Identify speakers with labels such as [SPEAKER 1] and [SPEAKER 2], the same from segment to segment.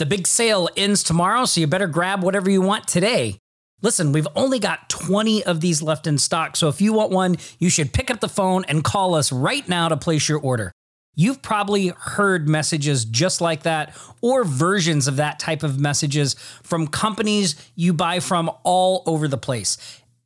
[SPEAKER 1] The big sale ends tomorrow, so you better grab whatever you want today. Listen, we've only got 20 of these left in stock, so if you want one, you should pick up the phone and call us right now to place your order. You've probably heard messages just like that or versions of that type of messages from companies you buy from all over the place.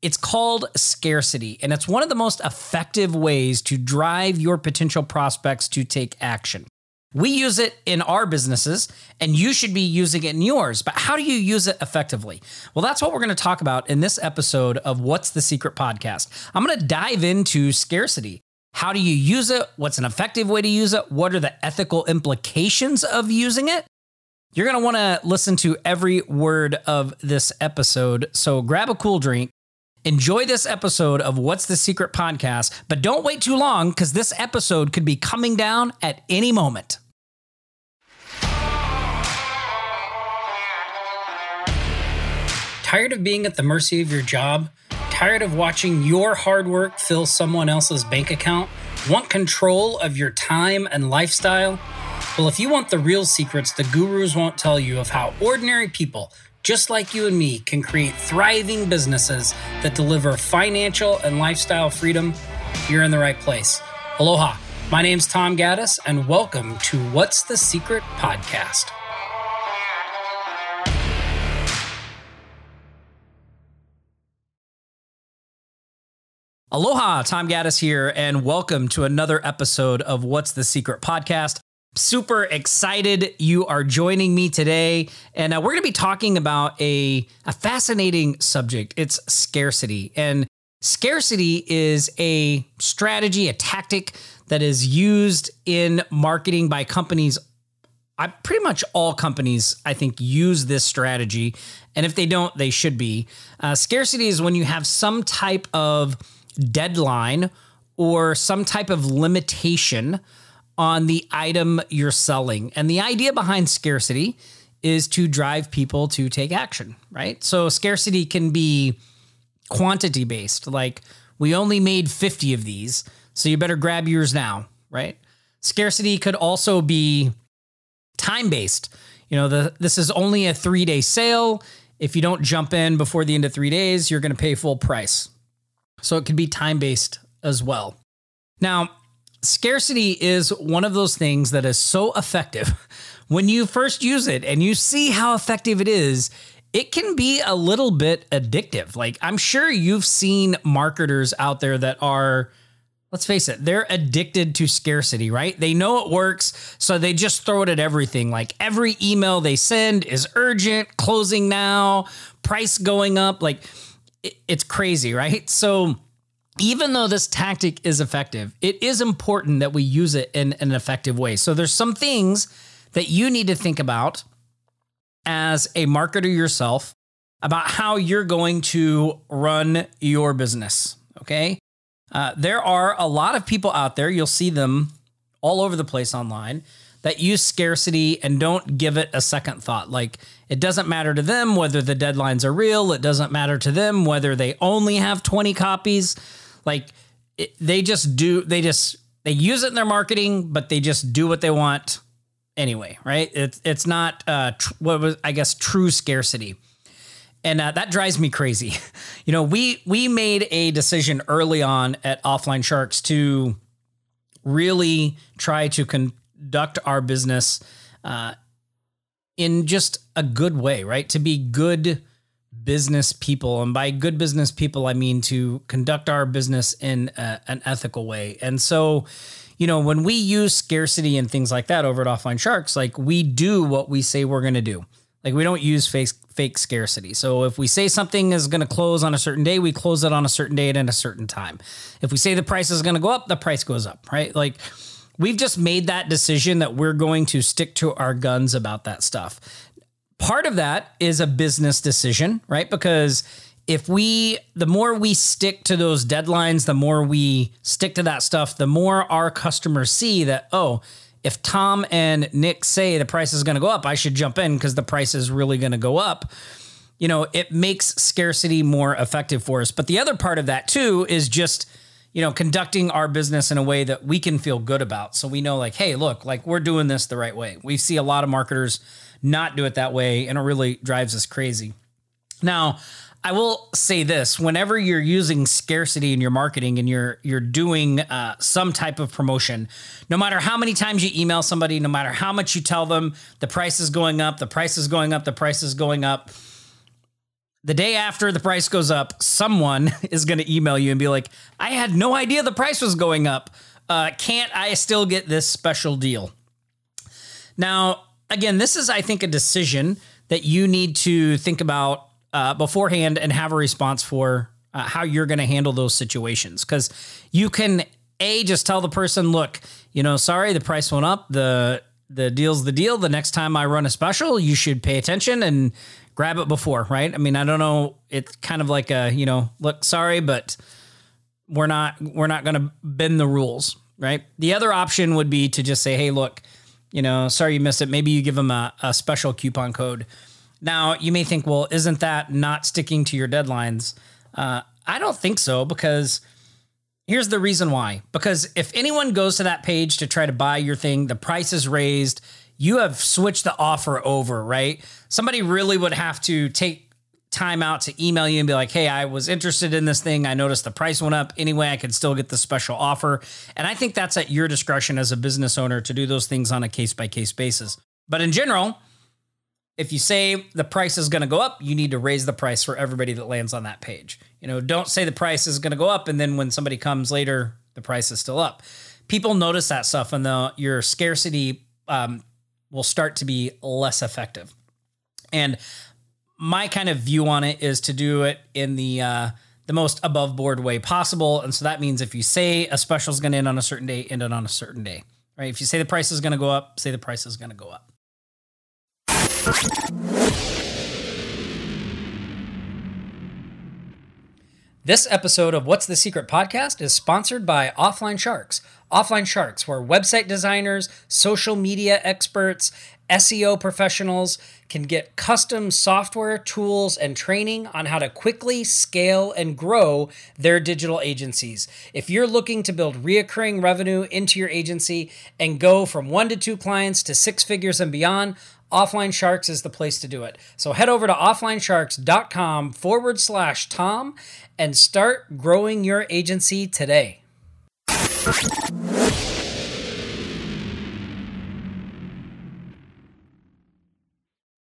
[SPEAKER 1] It's called scarcity, and it's one of the most effective ways to drive your potential prospects to take action. We use it in our businesses, and you should be using it in yours. But how do you use it effectively? Well, that's what we're going to talk about in this episode of What's the Secret podcast. I'm going to dive into scarcity. How do you use it? What's an effective way to use it? What are the ethical implications of using it? You're going to want to listen to every word of this episode. So grab a cool drink, enjoy this episode of What's the Secret podcast, but don't wait too long because this episode could be coming down at any moment. Tired of being at the mercy of your job? Tired of watching your hard work fill someone else's bank account? Want control of your time and lifestyle? Well, if you want the real secrets the gurus won't tell you of how ordinary people, just like you and me, can create thriving businesses that deliver financial and lifestyle freedom, you're in the right place. Aloha. My name's Tom Gaddis, and welcome to What's the Secret podcast. Aloha, Tom Gaddis here, and welcome to another episode of What's the Secret podcast. Super excited you are joining me today, and uh, we're going to be talking about a, a fascinating subject. It's scarcity, and scarcity is a strategy, a tactic that is used in marketing by companies. I pretty much all companies, I think, use this strategy, and if they don't, they should be. Uh, scarcity is when you have some type of deadline or some type of limitation on the item you're selling. And the idea behind scarcity is to drive people to take action, right? So scarcity can be quantity based, like we only made 50 of these, so you better grab yours now, right? Scarcity could also be time based. You know, the this is only a 3-day sale. If you don't jump in before the end of 3 days, you're going to pay full price. So it can be time based as well. Now, scarcity is one of those things that is so effective. When you first use it and you see how effective it is, it can be a little bit addictive. Like, I'm sure you've seen marketers out there that are, let's face it, they're addicted to scarcity, right? They know it works, so they just throw it at everything. Like, every email they send is urgent, closing now, price going up. Like, it's crazy, right? So even though this tactic is effective, it is important that we use it in an effective way. So there's some things that you need to think about as a marketer yourself about how you're going to run your business. Okay. Uh, there are a lot of people out there, you'll see them all over the place online that use scarcity and don't give it a second thought. Like it doesn't matter to them whether the deadlines are real, it doesn't matter to them whether they only have 20 copies. Like it, they just do, they just, they use it in their marketing, but they just do what they want anyway, right? It's, it's not, uh, tr- what was, I guess, true scarcity. And uh, that drives me crazy. you know, we, we made a decision early on at Offline Sharks to really try to con- conduct our business uh, in just a good way, right? To be good business people. And by good business people, I mean to conduct our business in a, an ethical way. And so, you know, when we use scarcity and things like that over at Offline Sharks, like we do what we say we're going to do. Like we don't use fake fake scarcity. So if we say something is going to close on a certain day, we close it on a certain date and a certain time. If we say the price is going to go up, the price goes up, right? Like we've just made that decision that we're going to stick to our guns about that stuff. Part of that is a business decision, right? Because if we, the more we stick to those deadlines, the more we stick to that stuff, the more our customers see that, oh, if Tom and Nick say the price is going to go up, I should jump in because the price is really going to go up. You know, it makes scarcity more effective for us. But the other part of that too is just you know, conducting our business in a way that we can feel good about. So we know, like, hey, look, like we're doing this the right way. We see a lot of marketers not do it that way, and it really drives us crazy. Now, I will say this: whenever you're using scarcity in your marketing and you're you're doing uh, some type of promotion, no matter how many times you email somebody, no matter how much you tell them the price is going up, the price is going up, the price is going up the day after the price goes up, someone is going to email you and be like, I had no idea the price was going up. Uh, can't I still get this special deal? Now, again, this is, I think, a decision that you need to think about uh, beforehand and have a response for uh, how you're going to handle those situations. Because you can, A, just tell the person, look, you know, sorry, the price went up. The the deal's the deal. The next time I run a special, you should pay attention and grab it before, right? I mean, I don't know. It's kind of like a, you know, look, sorry, but we're not we're not going to bend the rules, right? The other option would be to just say, hey, look, you know, sorry you missed it. Maybe you give them a, a special coupon code. Now you may think, well, isn't that not sticking to your deadlines? Uh, I don't think so because here's the reason why. Because if anyone goes to that page to try to buy your thing, the price is raised you have switched the offer over, right? Somebody really would have to take time out to email you and be like, hey, I was interested in this thing. I noticed the price went up. Anyway, I could still get the special offer. And I think that's at your discretion as a business owner to do those things on a case by case basis. But in general, if you say the price is going to go up, you need to raise the price for everybody that lands on that page. You know, don't say the price is going to go up and then when somebody comes later, the price is still up. People notice that stuff and the your scarcity um, will start to be less effective. And my kind of view on it is to do it in the uh, the most above board way possible. And so that means if you say a special is going to end on a certain day, end it on a certain day, right? If you say the price is going to go up, say the price is going to go up. This episode of What's the Secret podcast is sponsored by Offline Sharks. Offline Sharks, where website designers, social media experts, SEO professionals can get custom software, tools, and training on how to quickly scale and grow their digital agencies. If you're looking to build reoccurring revenue into your agency and go from one to two clients to six figures and beyond, Offline Sharks is the place to do it. So head over to offlinesharks.com forward slash Tom and start growing your agency today.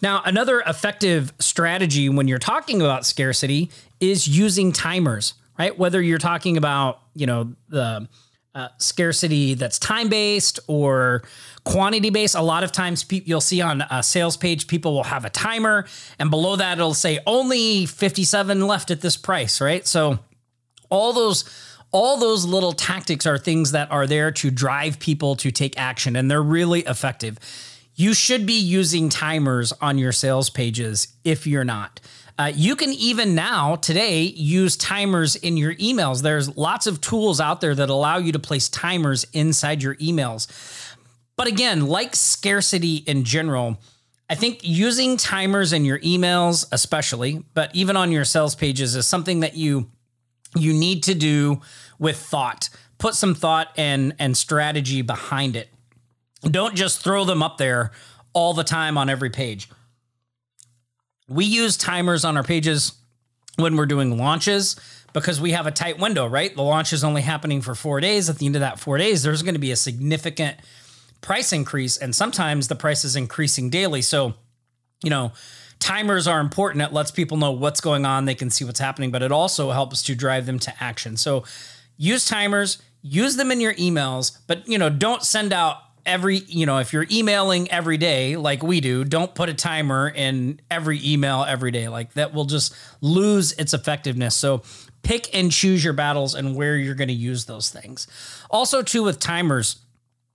[SPEAKER 1] Now, another effective strategy when you're talking about scarcity is using timers, right? Whether you're talking about, you know, the uh, scarcity that's time based or quantity based. A lot of times, pe- you'll see on a sales page, people will have a timer, and below that, it'll say only 57 left at this price, right? So, all those all those little tactics are things that are there to drive people to take action, and they're really effective. You should be using timers on your sales pages if you're not. Uh, you can even now, today, use timers in your emails. There's lots of tools out there that allow you to place timers inside your emails. But again, like scarcity in general, I think using timers in your emails, especially, but even on your sales pages, is something that you you need to do with thought. Put some thought and and strategy behind it. Don't just throw them up there all the time on every page. We use timers on our pages when we're doing launches because we have a tight window, right? The launch is only happening for four days. At the end of that four days, there's going to be a significant price increase, and sometimes the price is increasing daily. So, you know, timers are important. It lets people know what's going on, they can see what's happening, but it also helps to drive them to action. So, use timers, use them in your emails, but you know, don't send out every, you know, if you're emailing every day like we do, don't put a timer in every email every day. Like that will just lose its effectiveness. So pick and choose your battles and where you're going to use those things. Also, too, with timers,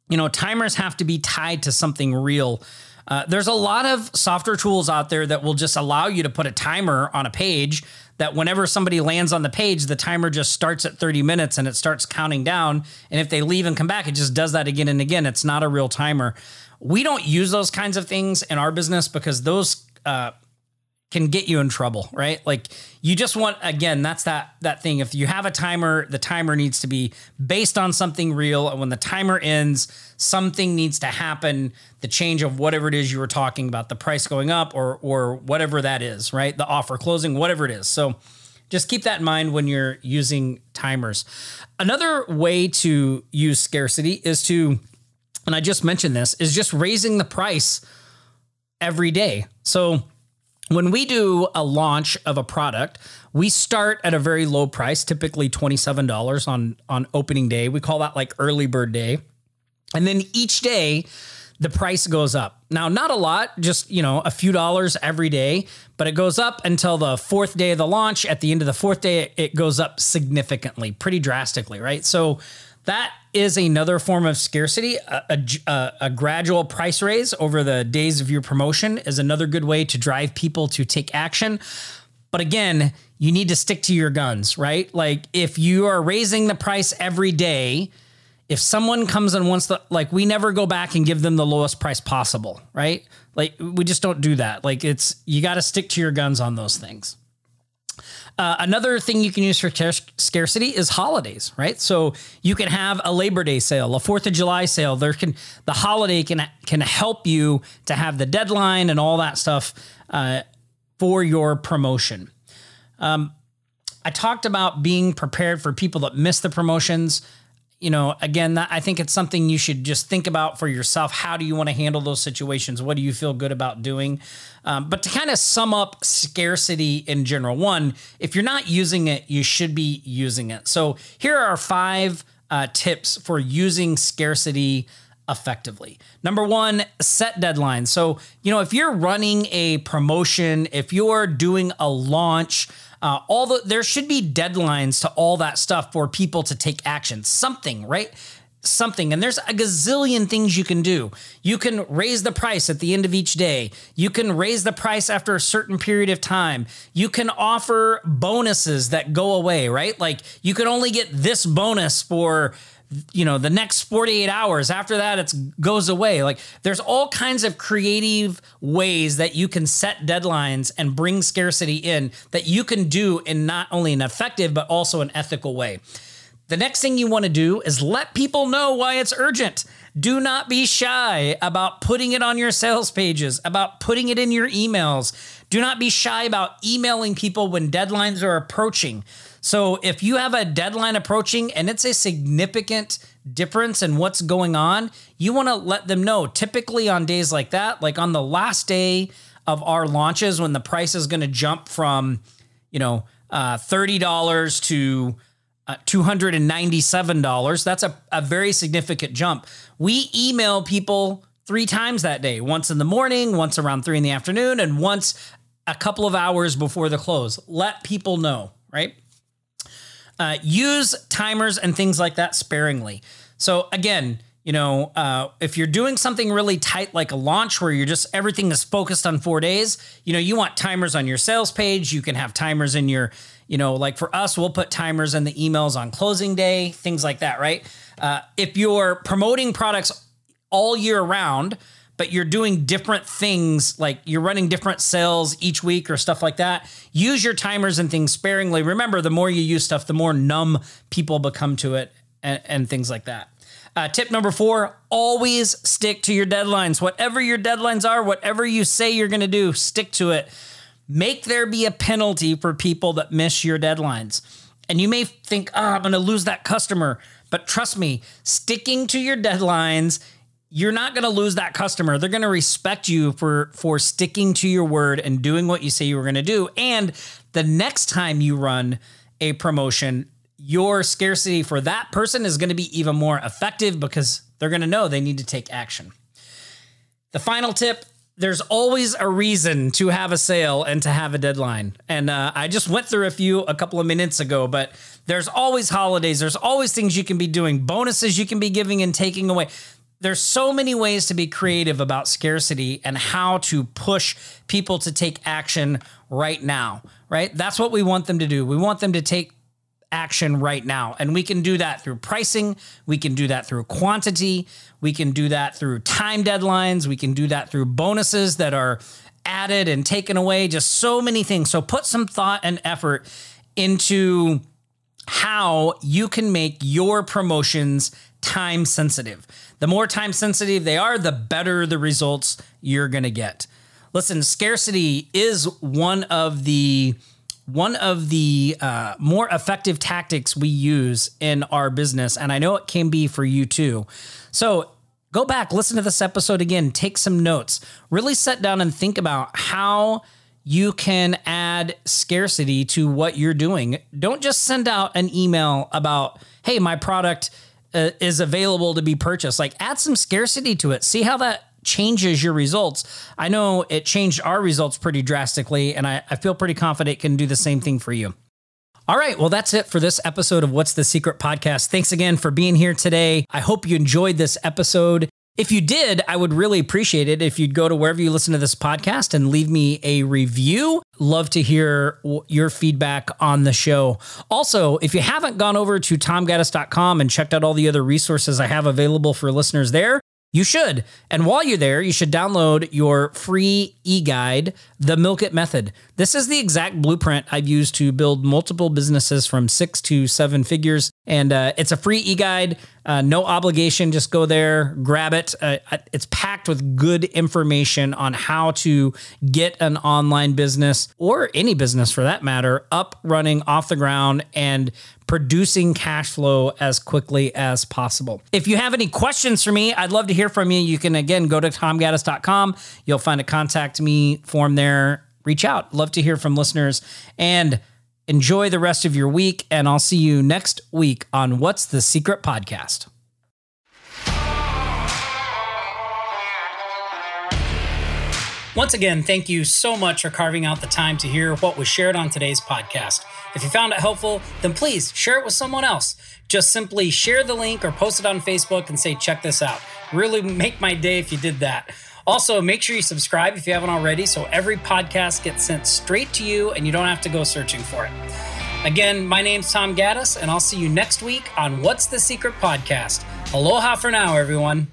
[SPEAKER 1] you know, timers have to be tied to something real. Uh, there's a lot of software tools out there that will just allow you to put a timer on a page that whenever somebody lands on the page, the timer just starts at 30 minutes and it starts counting down. And if they leave and come back, it just does that again and again. It's not a real timer. We don't use those kinds of things in our business because those uh, can get you in trouble, right? Like you just want again, that's that that thing. If you have a timer, the timer needs to be based on something real and when the timer ends, something needs to happen, the change of whatever it is you were talking about, the price going up or or whatever that is, right? The offer closing, whatever it is. So just keep that in mind when you're using timers. Another way to use scarcity is to and I just mentioned this is just raising the price every day. So when we do a launch of a product, we start at a very low price, typically $27 on on opening day. We call that like early bird day. And then each day the price goes up. Now, not a lot, just, you know, a few dollars every day, but it goes up until the fourth day of the launch. At the end of the fourth day, it goes up significantly, pretty drastically, right? So that is another form of scarcity. A, a, a, gradual price raise over the days of your promotion is another good way to drive people to take action. But again, you need to stick to your guns, right? Like if you are raising the price every day, if someone comes and wants the like we never go back and give them the lowest price possible, right? Like we just don't do that. Like it's you got to stick to your guns on those things. Uh, another thing you can use for scarcity is holidays, right? So you can have a Labor Day sale, a Fourth of July sale. There can the holiday can can help you to have the deadline and all that stuff uh, for your promotion. Um, I talked about being prepared for people that miss the promotions you know, again, I think it's something you should just think about for yourself. How do you want to handle those situations? What do you feel good about doing? Um, but to kind of sum up scarcity in general, one, if you're not using it, you should be using it. So here are five uh, tips for using scarcity effectively. Number one, set deadlines. So, you know, if you're running a promotion, if you're doing a launch, uh, all the there should be deadlines to all that stuff for people to take action. Something, right? something and there's a gazillion things you can do. You can raise the price at the end of each day. You can raise the price after a certain period of time. You can offer bonuses that go away, right? Like you can only get this bonus for you know the next 48 hours after that it goes away. Like there's all kinds of creative ways that you can set deadlines and bring scarcity in that you can do in not only an effective but also an ethical way. The next thing you want to do is let people know why it's urgent do not be shy about putting it on your sales pages, about putting it in your emails. Do not be shy about emailing people when deadlines are approaching. So if you have a deadline approaching and it's a significant difference in what's going on, you want to let them know. Typically on days like that, like on the last day of our launches when the price is going to jump from, you know, uh, $30 to uh, $297. That's a, a very significant jump. We email people three times that day once in the morning, once around three in the afternoon, and once a couple of hours before the close. Let people know, right? Uh, use timers and things like that sparingly. So again, you know, uh, if you're doing something really tight like a launch where you're just everything is focused on four days, you know, you want timers on your sales page. You can have timers in your, you know, like for us, we'll put timers in the emails on closing day, things like that, right? Uh, if you're promoting products all year round, but you're doing different things, like you're running different sales each week or stuff like that, use your timers and things sparingly. Remember, the more you use stuff, the more numb people become to it and, and things like that. Uh, tip number four always stick to your deadlines. Whatever your deadlines are, whatever you say you're going to do, stick to it. Make there be a penalty for people that miss your deadlines. And you may think, oh, I'm going to lose that customer. But trust me, sticking to your deadlines you're not going to lose that customer. They're going to respect you for for sticking to your word and doing what you say you were going to do. And the next time you run a promotion, your scarcity for that person is going to be even more effective because they're going to know they need to take action. The final tip there's always a reason to have a sale and to have a deadline. And uh, I just went through a few a couple of minutes ago, but there's always holidays. There's always things you can be doing, bonuses you can be giving and taking away there's so many ways to be creative about scarcity and how to push people to take action right now, right? That's what we want them to do. We want them to take action right now. And we can do that through pricing, we can do that through quantity, we can do that through time deadlines, we can do that through bonuses that are added and taken away, just so many things. So put some thought and effort into how you can make your promotions time sensitive. The more time sensitive they are, the better the results you're going to get. Listen, scarcity is one of the one of the uh, more effective tactics we use in our business, and I know it can be for you too. So go back, listen to this episode again, take some notes, really sit down and think about how you can add scarcity to what you're doing. Don't just send out an email about, hey, my product uh, is available to be purchased. Like, add some scarcity to it. See how that changes your results. I know it changed our results pretty drastically, and I, I feel pretty confident it can do the same thing for you. All right, well, that's it for this episode of What's the Secret podcast. Thanks again for being here today. I hope you enjoyed this episode. If you did, I would really appreciate it if you'd go to wherever you listen to this podcast and leave me a review. Love to hear your feedback on the show. Also, if you haven't gone over to tomgaddis.com and checked out all the other resources I have available for listeners there, you should. And while you're there, you should download your free e guide, The Milk It Method. This is the exact blueprint I've used to build multiple businesses from six to seven figures. And uh, it's a free e guide, uh, no obligation. Just go there, grab it. Uh, it's packed with good information on how to get an online business or any business for that matter up, running off the ground, and producing cash flow as quickly as possible. If you have any questions for me, I'd love to hear from you. You can again go to tomgaddis.com. You'll find a contact me form there. Reach out. Love to hear from listeners and enjoy the rest of your week. And I'll see you next week on What's the Secret Podcast. Once again, thank you so much for carving out the time to hear what was shared on today's podcast. If you found it helpful, then please share it with someone else. Just simply share the link or post it on Facebook and say, check this out. Really make my day if you did that. Also, make sure you subscribe if you haven't already so every podcast gets sent straight to you and you don't have to go searching for it. Again, my name's Tom Gaddis, and I'll see you next week on What's the Secret Podcast. Aloha for now, everyone.